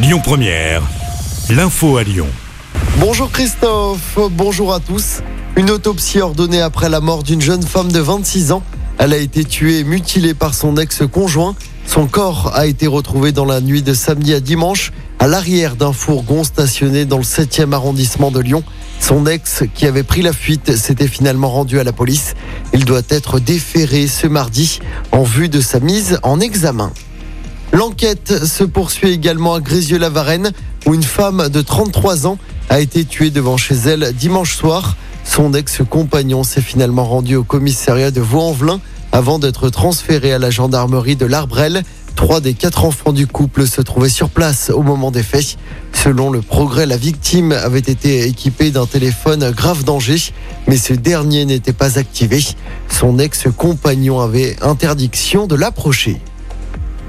Lyon Première, l'info à Lyon. Bonjour Christophe, bonjour à tous. Une autopsie ordonnée après la mort d'une jeune femme de 26 ans. Elle a été tuée et mutilée par son ex-conjoint. Son corps a été retrouvé dans la nuit de samedi à dimanche à l'arrière d'un fourgon stationné dans le 7e arrondissement de Lyon. Son ex, qui avait pris la fuite, s'était finalement rendu à la police. Il doit être déféré ce mardi en vue de sa mise en examen. L'enquête se poursuit également à Grézieux-la-Varenne, où une femme de 33 ans a été tuée devant chez elle dimanche soir. Son ex-compagnon s'est finalement rendu au commissariat de Vaux-en-Velin avant d'être transféré à la gendarmerie de l'Arbrel. Trois des quatre enfants du couple se trouvaient sur place au moment des faits. Selon le progrès, la victime avait été équipée d'un téléphone grave danger, mais ce dernier n'était pas activé. Son ex-compagnon avait interdiction de l'approcher.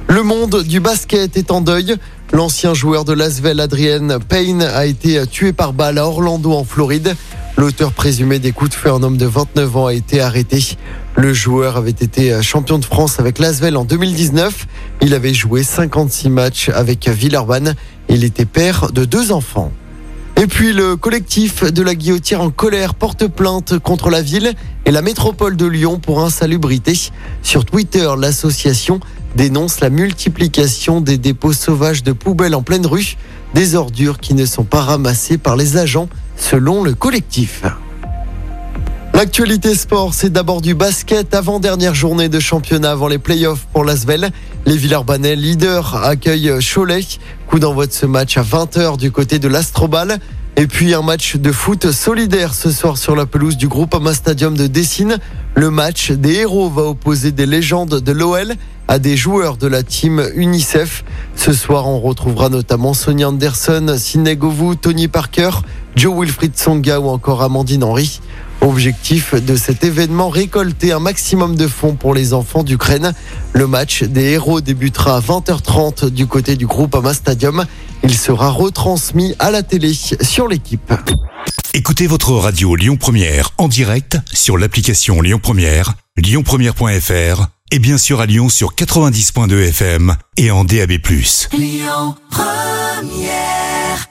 Le monde du basket est en deuil. L'ancien joueur de Lasvel, Adrien Payne, a été tué par balle à Orlando, en Floride. L'auteur présumé des coups de feu, un homme de 29 ans, a été arrêté. Le joueur avait été champion de France avec Lasvel en 2019. Il avait joué 56 matchs avec Villeurbanne. Il était père de deux enfants. Et puis le collectif de la Guillotière en colère porte plainte contre la ville et la métropole de Lyon pour insalubrité. Sur Twitter, l'association dénonce la multiplication des dépôts sauvages de poubelles en pleine rue, des ordures qui ne sont pas ramassées par les agents selon le collectif. L'actualité sport, c'est d'abord du basket avant-dernière journée de championnat avant les playoffs pour l'Asvel. Les Villeurbanais, leaders, accueillent Cholet. Coup d'envoi de ce match à 20h du côté de l'Astrobal. Et puis un match de foot solidaire ce soir sur la pelouse du groupe Ama Stadium de Dessine. Le match des héros va opposer des légendes de l'OL à des joueurs de la team UNICEF. Ce soir, on retrouvera notamment Sonia Anderson, Sidney Govou, Tony Parker, Joe Wilfried Songa ou encore Amandine Henry. Objectif de cet événement, récolter un maximum de fonds pour les enfants d'Ukraine. Le match des héros débutera à 20h30 du côté du groupe Ama Stadium. Il sera retransmis à la télé sur l'équipe. Écoutez votre radio Lyon Première en direct sur l'application Lyon Première, lyonpremière.fr et bien sûr à Lyon sur 90.2 FM et en DAB+. Lyon Première